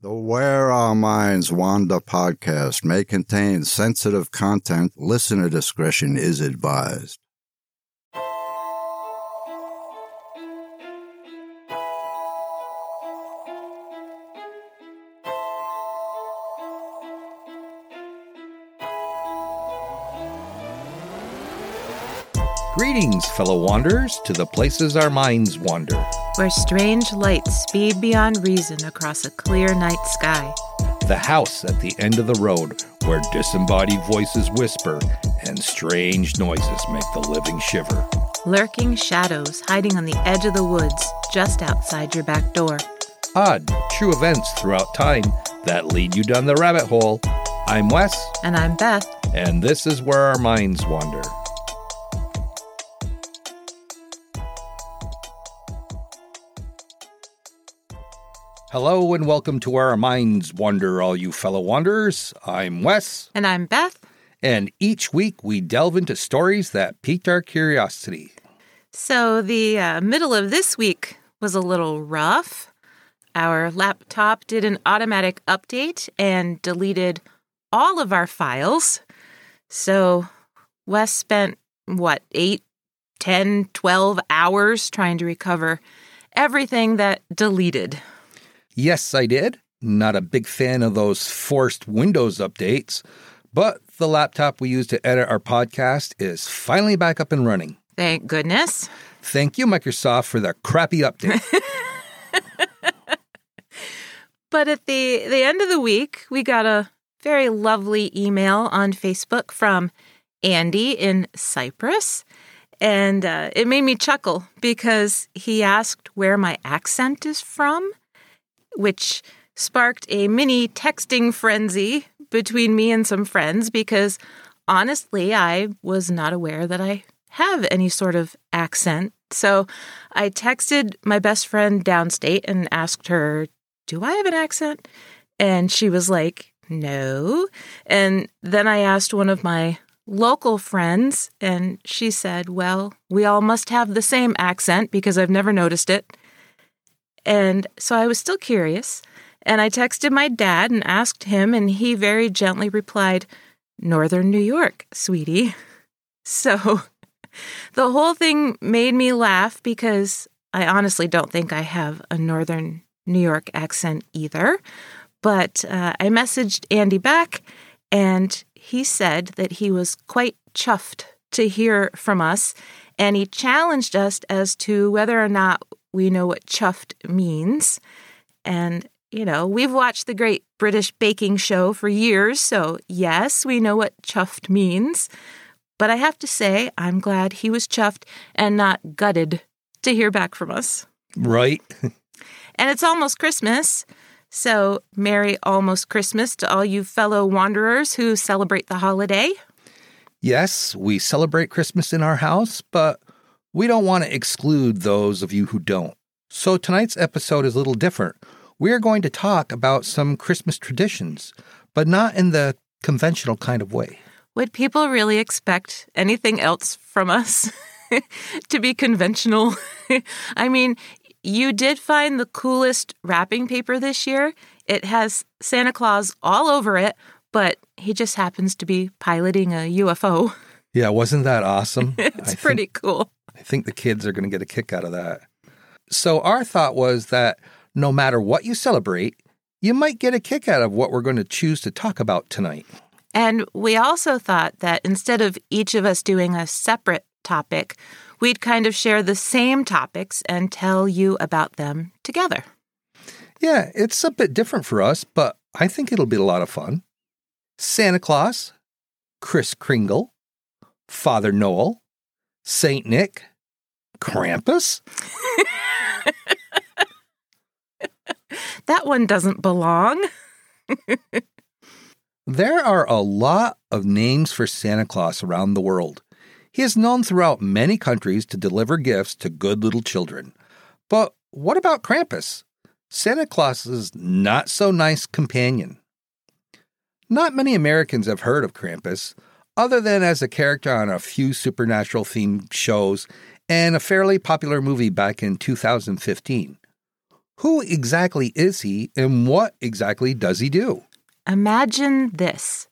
The Where Our Minds Wander podcast may contain sensitive content. Listener discretion is advised. Greetings, fellow wanderers, to the places our minds wander. where strange lights speed beyond reason across a clear night sky. The house at the end of the road where disembodied voices whisper and strange noises make the living shiver. Lurking shadows hiding on the edge of the woods just outside your back door. Odd, true events throughout time that lead you down the rabbit hole. I'm Wes, And I'm Beth. and this is where our minds wander. Hello and welcome to Our Minds Wander, all you fellow wanderers. I'm Wes, And I'm Beth. and each week we delve into stories that piqued our curiosity. So the uh, middle of this week was a little rough. Our laptop did an automatic update and deleted all of our files. So Wes spent, what, eight, ten, twelve hours trying to recover everything that deleted. Yes, I did. Not a big fan of those forced Windows updates, but the laptop we use to edit our podcast is finally back up and running. Thank goodness. Thank you, Microsoft, for the crappy update. But at the, the end of the week, we got a very lovely email on Facebook from Andy in Cyprus. And uh, it made me chuckle because he asked where my accent is from, which sparked a mini texting frenzy between me and some friends because honestly, I was not aware that I have any sort of accent. So I texted my best friend downstate and asked her, Do I have an accent? And she was like, No. And then I asked one of my local friends, and she said, Well, we all must have the same accent because I've never noticed it. And so I was still curious. And I texted my dad and asked him, and he very gently replied, Northern New York, sweetie. So the whole thing made me laugh because I honestly don't think I have a Northern New York accent either. But uh, I messaged Andy back, and he said that he was quite chuffed to hear from us. And he challenged us as to whether or not we know what chuffed means. And, you know, we've watched the great British baking show for years, so yes, we know what chuffed means. But I have to say, I'm glad he was chuffed and not gutted to hear back from us. right? And it's almost Christmas. So, Merry almost Christmas to all you fellow wanderers who celebrate the holiday. Yes, we celebrate Christmas in our house, but we don't want to exclude those of you who don't. So tonight's episode is a little different. We are going to talk about some Christmas traditions, but not in the conventional kind of way. Would people really expect anything else from us to be conventional? I mean, you did find the coolest wrapping paper this year. It has Santa Claus all over it, but he just happens to be piloting a UFO. Yeah, wasn't that awesome? It's I pretty cool. I think the kids are going to get a kick out of that. So, our thought was that no matter what you celebrate, you might get a kick out of what we're going to choose to talk about tonight. And we also thought that instead of each of us doing a separate topic, we'd kind of share the same topics and tell you about them together. Yeah, it's a bit different for us, but I think it'll be a lot of fun. Santa Claus, Kris Kringle, Father Noel, Saint Nick, Krampus. That one doesn't belong. There are a lot of names for Santa Claus around the world. He is known throughout many countries to deliver gifts to good little children. But what about Krampus? Santa Claus's not so nice companion. Not many Americans have heard of Krampus, other than as a character on a few supernatural themed shows and a fairly popular movie back in 2015. Who exactly is he and what exactly does he do? Imagine this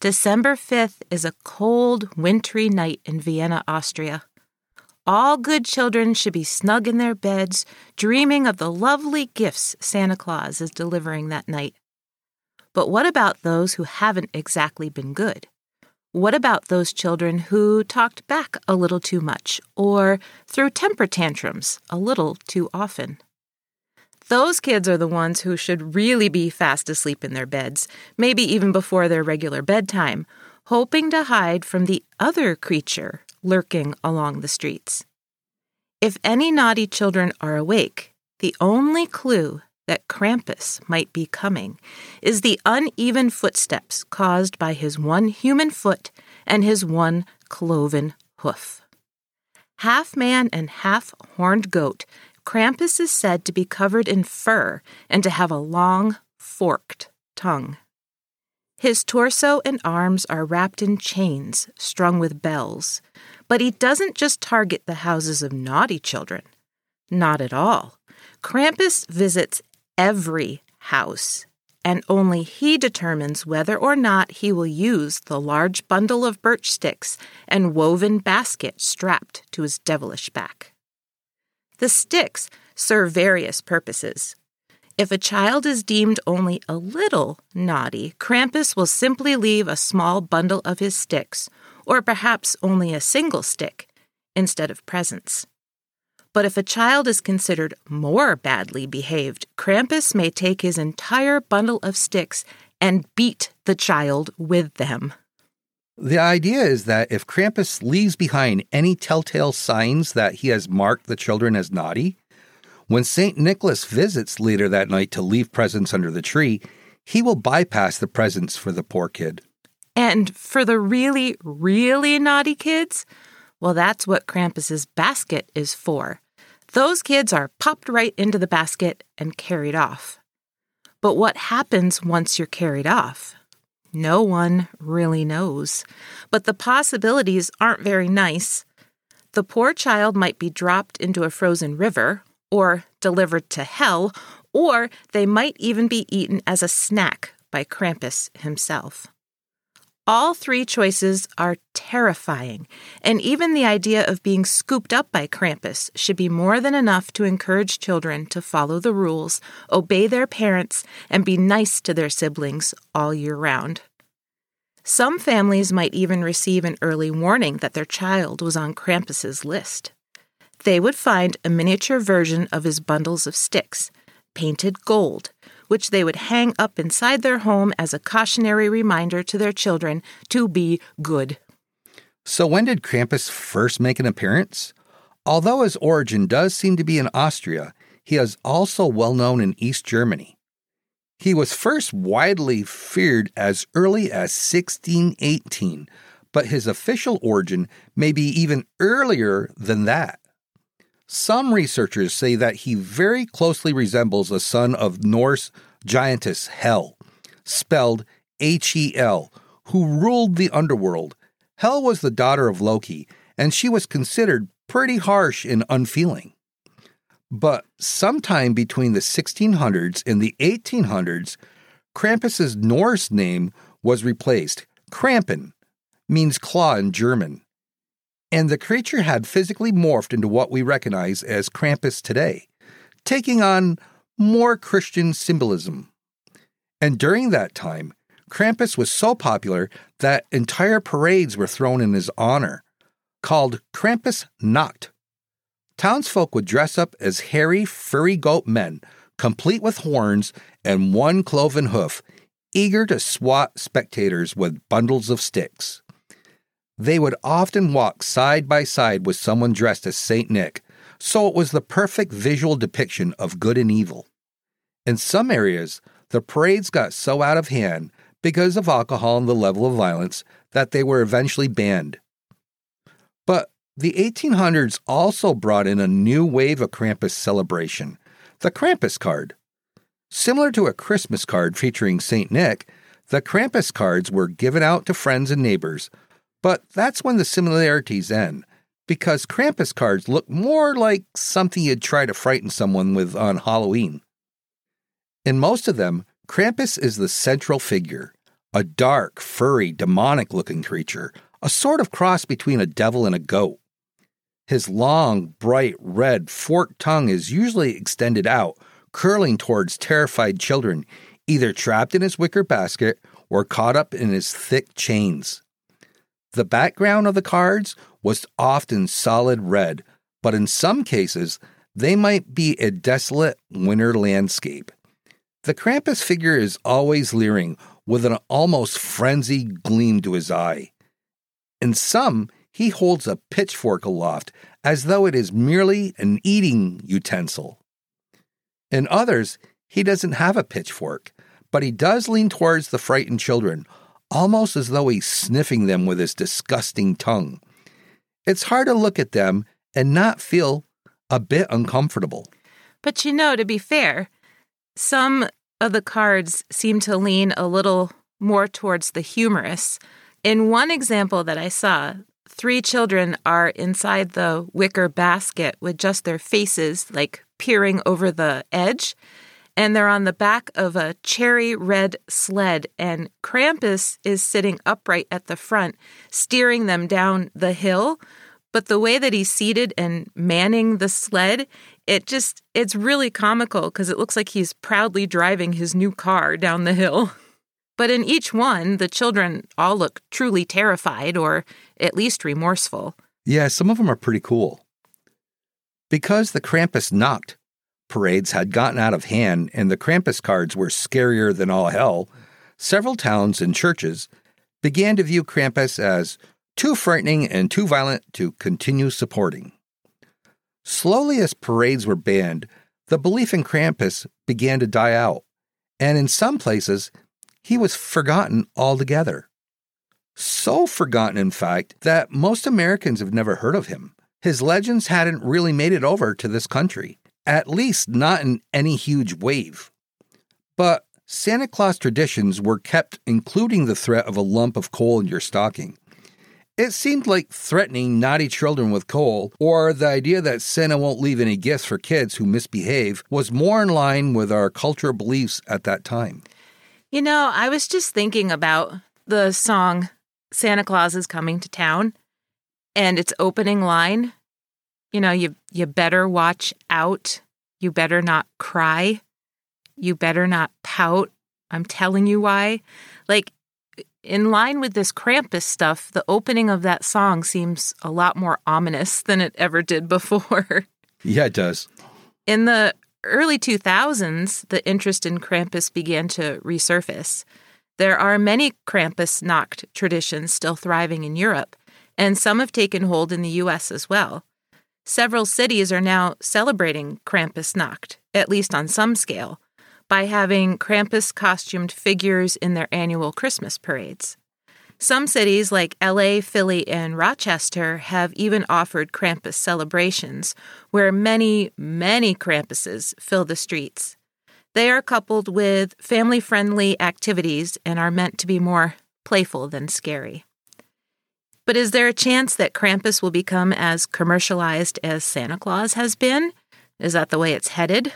December 5th is a cold, wintry night in Vienna, Austria. All good children should be snug in their beds, dreaming of the lovely gifts Santa Claus is delivering that night. But what about those who haven't exactly been good? What about those children who talked back a little too much or threw temper tantrums a little too often? Those kids are the ones who should really be fast asleep in their beds, maybe even before their regular bedtime, hoping to hide from the other creature lurking along the streets. If any naughty children are awake, the only clue that Krampus might be coming is the uneven footsteps caused by his one human foot and his one cloven hoof. Half man and half horned goat, Krampus is said to be covered in fur and to have a long, forked tongue. His torso and arms are wrapped in chains strung with bells, but he doesn't just target the houses of naughty children. Not at all. Krampus visits every house, and only he determines whether or not he will use the large bundle of birch sticks and woven basket strapped to his devilish back. The sticks serve various purposes. If a child is deemed only a little naughty, Krampus will simply leave a small bundle of his sticks, or perhaps only a single stick, instead of presents. But if a child is considered more badly behaved, Krampus may take his entire bundle of sticks and beat the child with them. The idea is that if Krampus leaves behind any telltale signs that he has marked the children as naughty, when St. Nicholas visits later that night to leave presents under the tree, he will bypass the presents for the poor kid. And for the really, really naughty kids, well, that's what Krampus's basket is for. Those kids are popped right into the basket and carried off. But what happens once you're carried off? No one really knows. But the possibilities aren't very nice. The poor child might be dropped into a frozen river or delivered to hell, or they might even be eaten as a snack by Krampus himself. All three choices are terrifying, and even the idea of being scooped up by Krampus should be more than enough to encourage children to follow the rules, obey their parents, and be nice to their siblings all year round. Some families might even receive an early warning that their child was on Krampus's list they would find a miniature version of his bundles of sticks, painted gold, which they would hang up inside their home as a cautionary reminder to their children to be good. So, when did Krampus first make an appearance? Although his origin does seem to be in Austria, he is also well known in East Germany. He was first widely feared as early as 1618, but his official origin may be even earlier than that. Some researchers say that he very closely resembles a son of Norse giantess Hel, spelled H E L, who ruled the underworld. Hel was the daughter of Loki, and she was considered pretty harsh and unfeeling. But sometime between the 1600s and the 1800s, Krampus's Norse name was replaced. Krampen means claw in German and the creature had physically morphed into what we recognize as Krampus today, taking on more Christian symbolism. And during that time, Krampus was so popular that entire parades were thrown in his honor, called Krampus Nacht. Townsfolk would dress up as hairy, furry goat men, complete with horns and one cloven hoof, eager to swat spectators with bundles of sticks. They would often walk side by side with someone dressed as St. Nick, so it was the perfect visual depiction of good and evil. In some areas, the parades got so out of hand because of alcohol and the level of violence that they were eventually banned. But the 1800s also brought in a new wave of Krampus celebration the Krampus card. Similar to a Christmas card featuring St. Nick, the Krampus cards were given out to friends and neighbors but that's when the similarities end, because Krampus cards look more like something you'd try to frighten someone with on Halloween. In most of them, Krampus is the central figure, a dark, furry, demonic looking creature, a sort of cross between a devil and a goat. His long, bright red, forked tongue is usually extended out, curling towards terrified children, either trapped in his wicker basket or caught up in his thick chains. The background of the cards was often solid red, but in some cases, they might be a desolate winter landscape. The Krampus figure is always leering, with an almost frenzied gleam to his eye. In some, he holds a pitchfork aloft as though it is merely an eating utensil. In others, he doesn't have a pitchfork, but he does lean towards the frightened children, almost as though he's sniffing them with his disgusting tongue. It's hard to look at them and not feel a bit uncomfortable. But you know, to be fair, some of the cards seem to lean a little more towards the humorous. In one example that I saw, three children are inside the wicker basket with just their faces like peering over the edge. And they're on the back of a cherry red sled, and Krampus is sitting upright at the front, steering them down the hill. But the way that he's seated and manning the sled, it just, it's really comical because it looks like he's proudly driving his new car down the hill. But in each one, the children all look truly terrified or at least remorseful. Yeah, some of them are pretty cool. Because the Krampus Nacht parades had gotten out of hand and the Krampus cards were scarier than all hell, several towns and churches began to view Krampus as too frightening and too violent to continue supporting. Slowly, as parades were banned, the belief in Krampus began to die out, and in some places, he was forgotten altogether. So forgotten, in fact, that most Americans have never heard of him. His legends hadn't really made it over to this country, at least not in any huge wave. But Santa Claus traditions were kept, including the threat of a lump of coal in your stocking. It seemed like threatening naughty children with coal, or the idea that Santa won't leave any gifts for kids who misbehave, was more in line with our cultural beliefs at that time. You know, I was just thinking about the song Santa Claus is Coming to Town and its opening line. You know, you you better watch out. You better not cry. You better not pout. I'm telling you why. Like in line with this Krampus stuff, the opening of that song seems a lot more ominous than it ever did before. Yeah, it does. In the early 2000s, the interest in Krampus began to resurface. There are many Krampus Nacht traditions still thriving in Europe, and some have taken hold in the US as well. Several cities are now celebrating Krampusnacht, at least on some scale, by having Krampus costumed figures in their annual Christmas parades. Some cities like LA, Philly, and Rochester have even offered Krampus celebrations, where many, many Krampuses fill the streets. They are coupled with family friendly activities and are meant to be more playful than scary. But is there a chance that Krampus will become as commercialized as Santa Claus has been? Is that the way it's headed?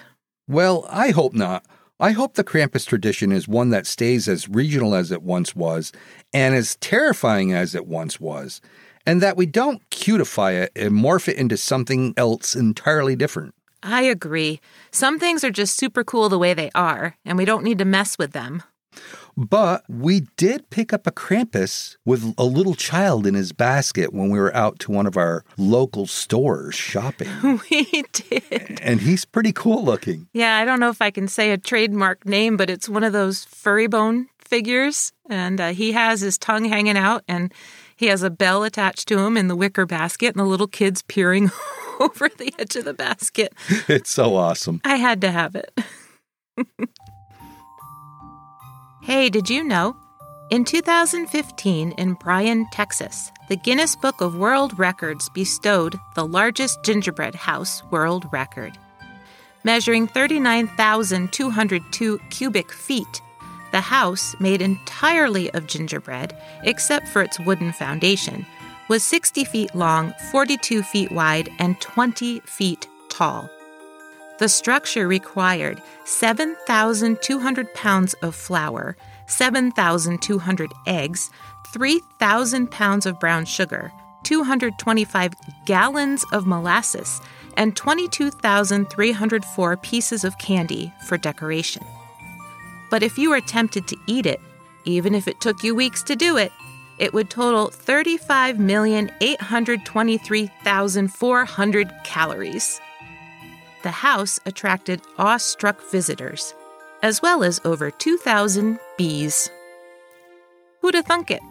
Well, I hope not. I hope the Krampus tradition is one that stays as regional as it once was and as terrifying as it once was, and that we don't cutify it and morph it into something else entirely different. I agree. Some things are just super cool the way they are, and we don't need to mess with them. But we did pick up a Krampus with a little child in his basket when we were out to one of our local stores shopping. we did. And he's pretty cool looking. Yeah, I don't know if I can say a trademark name, but it's one of those furry bone figures. And uh, he has his tongue hanging out, and he has a bell attached to him in the wicker basket, and the little kid's peering over the edge of the basket. It's so awesome. I had to have it. hey, did you know? In 2015, in Bryan, Texas, the Guinness Book of World Records bestowed the largest gingerbread house world record. Measuring 39,202 cubic feet, the house, made entirely of gingerbread, except for its wooden foundation, was 60 feet long, 42 feet wide, and 20 feet tall. The structure required 7,200 pounds of flour, 7,200 eggs, 3,000 pounds of brown sugar, 225 gallons of molasses, and 22,304 pieces of candy for decoration. But if you were tempted to eat it, even if it took you weeks to do it, it would total 35,823,400 calories. The house attracted awestruck visitors, as well as over 2,000 bees. Who'da thunk it?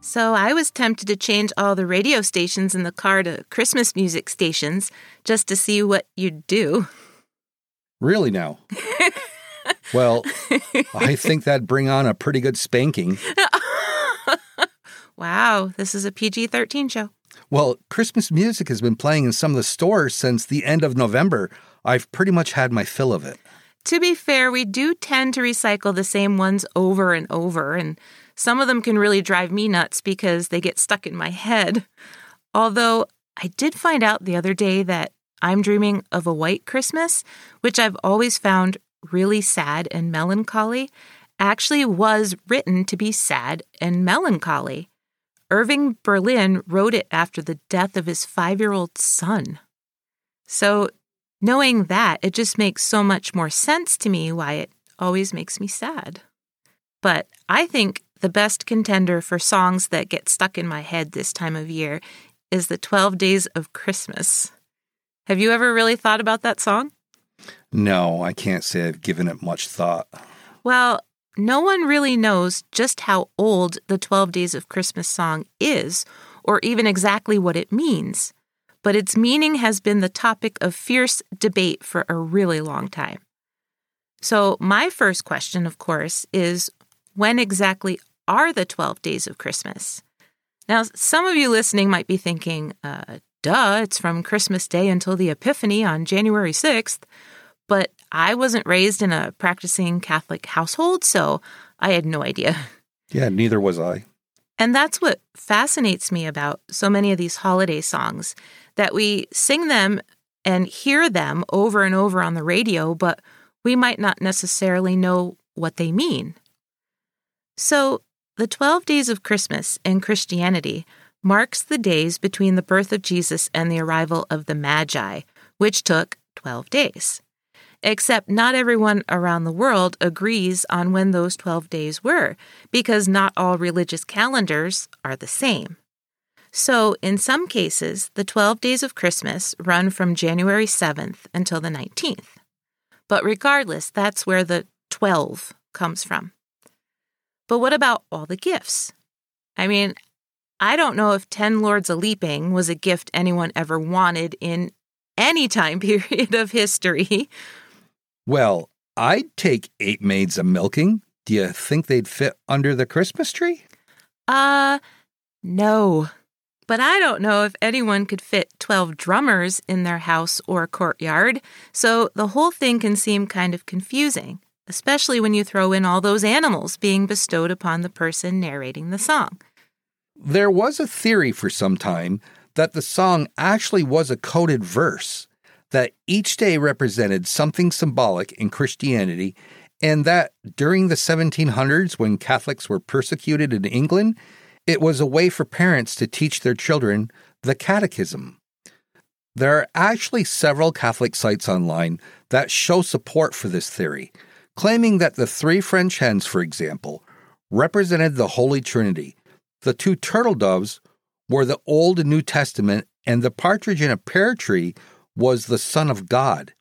So I was tempted to change all the radio stations in the car to Christmas music stations just to see what you'd do. Really now? well, I think that'd bring on a pretty good spanking. wow, this is a PG 13 show. Well, Christmas music has been playing in some of the stores since the end of November. I've pretty much had my fill of it. To be fair, we do tend to recycle the same ones over and over, and some of them can really drive me nuts because they get stuck in my head. Although I did find out the other day that I'm Dreaming of a White Christmas, which I've always found really sad and melancholy, actually was written to be sad and melancholy. Irving Berlin wrote it after the death of his five year old son. So, knowing that, it just makes so much more sense to me why it always makes me sad. But I think the best contender for songs that get stuck in my head this time of year is the 12 Days of Christmas. Have you ever really thought about that song? No, I can't say I've given it much thought. Well, no one really knows just how old the 12 Days of Christmas song is, or even exactly what it means, but its meaning has been the topic of fierce debate for a really long time. So, my first question, of course, is when exactly are the 12 days of Christmas? Now, some of you listening might be thinking, uh, duh, it's from Christmas Day until the Epiphany on January 6th. But I wasn't raised in a practicing Catholic household, so I had no idea. Yeah, neither was I. And that's what fascinates me about so many of these holiday songs that we sing them and hear them over and over on the radio, but we might not necessarily know what they mean. So, the 12 days of Christmas in Christianity marks the days between the birth of Jesus and the arrival of the Magi, which took 12 days. Except not everyone around the world agrees on when those 12 days were, because not all religious calendars are the same. So, in some cases, the 12 days of Christmas run from January 7th until the 19th. But regardless, that's where the 12 comes from. But what about all the gifts? I mean, I don't know if 10 Lords a Leaping was a gift anyone ever wanted in any time period of history. Well, I'd take eight maids a milking. Do you think they'd fit under the Christmas tree? Uh, no. But I don't know if anyone could fit 12 drummers in their house or courtyard, so the whole thing can seem kind of confusing, especially when you throw in all those animals being bestowed upon the person narrating the song. There was a theory for some time that the song actually was a coded verse, that each day represented something symbolic in Christianity, and that during the 1700s, when Catholics were persecuted in England, it was a way for parents to teach their children the catechism. There are actually several Catholic sites online that show support for this theory, claiming that the three French hens, for example, represented the Holy Trinity. The two turtle doves were the Old and New Testament, and the partridge in a pear tree was the Son of God.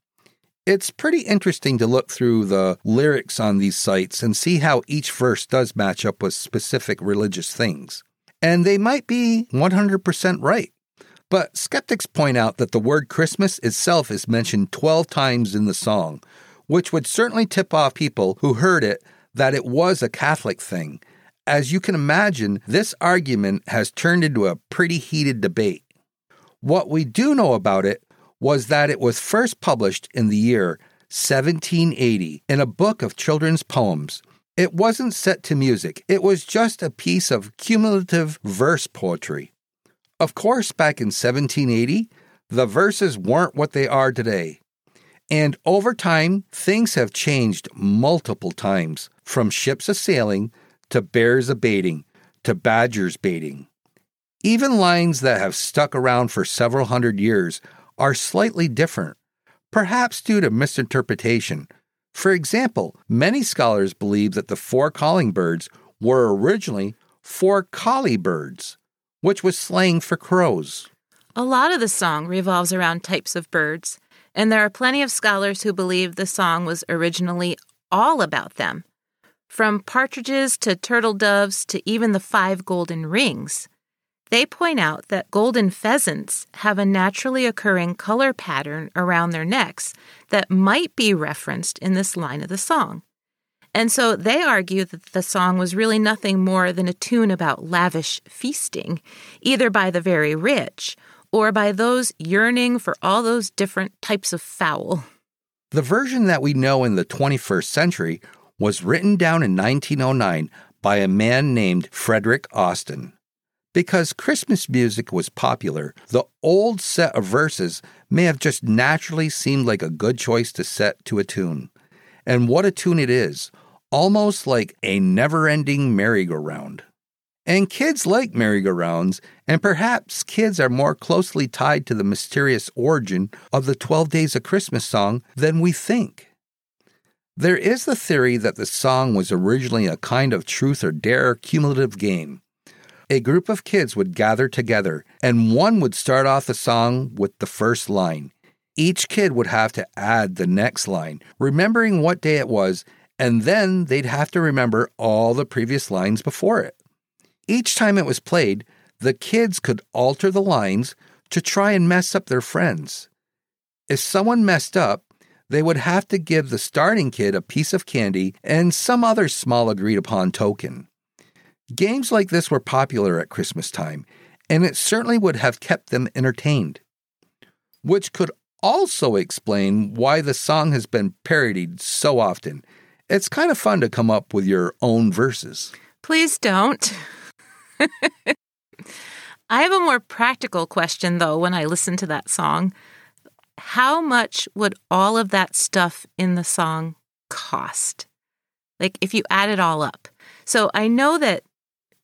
It's pretty interesting to look through the lyrics on these sites and see how each verse does match up with specific religious things. And they might be 100% right. But skeptics point out that the word Christmas itself is mentioned 12 times in the song, which would certainly tip off people who heard it that it was a Catholic thing. As you can imagine, this argument has turned into a pretty heated debate. What we do know about it was that it was first published in the year 1780 in a book of children's poems It wasn't set to music, it was just a piece of cumulative verse poetry. Of course, back in 1780, the verses weren't what they are today. And over time, things have changed multiple times from ships a sailing to bears a baiting to badgers baiting. Even lines that have stuck around for several hundred years are slightly different, perhaps due to misinterpretation. For example, many scholars believe that the four calling birds were originally four collie birds, which was slang for crows. A lot of the song revolves around types of birds, and there are plenty of scholars who believe the song was originally all about them. From partridges to turtle doves to even the five golden rings. They point out that golden pheasants have a naturally occurring color pattern around their necks that might be referenced in this line of the song. And so they argue that the song was really nothing more than a tune about lavish feasting, either by the very rich or by those yearning for all those different types of fowl. The version that we know in the 21st century was written down in 1909 by a man named Frederick Austin. Because Christmas music was popular, the old set of verses may have just naturally seemed like a good choice to set to a tune. And what a tune it is! Almost like a never ending merry-go-round. And kids like merry-go-rounds, and perhaps kids are more closely tied to the mysterious origin of the 12 Days of Christmas song than we think. There is the theory that the song was originally a kind of truth or dare cumulative game a group of kids would gather together, and one would start off the song with the first line. Each kid would have to add the next line, remembering what day it was, and then they'd have to remember all the previous lines before it. Each time it was played, the kids could alter the lines to try and mess up their friends. If someone messed up, they would have to give the starting kid a piece of candy and some other small agreed upon token. Games like this were popular at Christmas time, and it certainly would have kept them entertained. Which could also explain why the song has been parodied so often. It's kind of fun to come up with your own verses. Please don't. I have a more practical question, though, when I listen to that song. How much would all of that stuff in the song cost? Like, if you add it all up. So I know that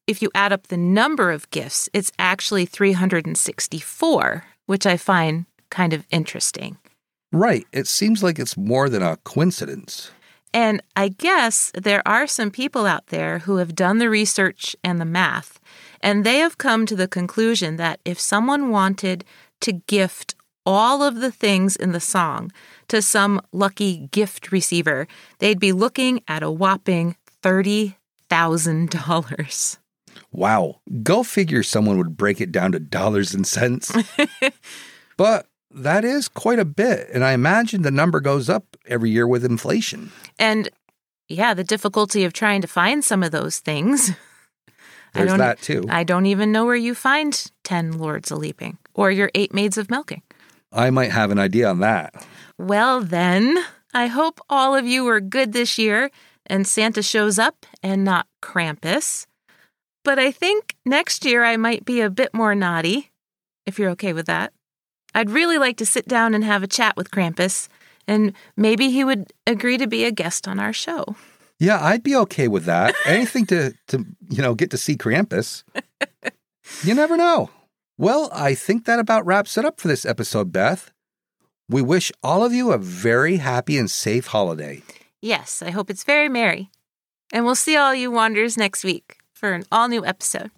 if you add up the number of gifts, it's actually 364, which I find kind of interesting. Right. It seems like it's more than a coincidence. And I guess there are some people out there who have done the research and the math, and they have come to the conclusion that if someone wanted to gift all of the things in the song to some lucky gift receiver, they'd be looking at a whopping $30,000. Wow. Go figure someone would break it down to dollars and cents. but that is quite a bit. And I imagine the number goes up every year with inflation. And yeah, the difficulty of trying to find some of those things. There's I don't, that too. I don't even know where you find 10 lords a leaping or your eight maids of milking. I might have an idea on that. Well, then, I hope all of you were good this year and Santa shows up and not Krampus. But I think next year I might be a bit more naughty, if you're okay with that. I'd really like to sit down and have a chat with Krampus, and maybe he would agree to be a guest on our show. Yeah, I'd be okay with that. Anything to to you know get to see Krampus. you never know. Well, I think that about wraps it up for this episode, Beth. We wish all of you a very happy and safe holiday. Yes, I hope it's very merry. And we'll see all you wanderers next week for an all new episode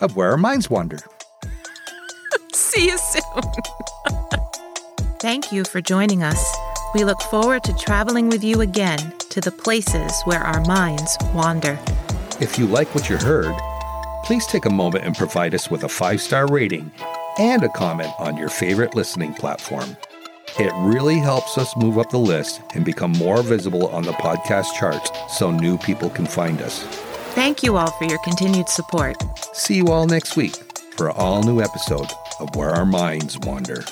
of Where Our Minds Wander. See you soon. Thank you for joining us. We look forward to traveling with you again to the places where our minds wander. If you like what you heard, please take a moment and provide us with a five star rating and a comment on your favorite listening platform. It really helps us move up the list and become more visible on the podcast charts so new people can find us. Thank you all for your continued support. See you all next week for an all new episode of Where Our Minds Wander.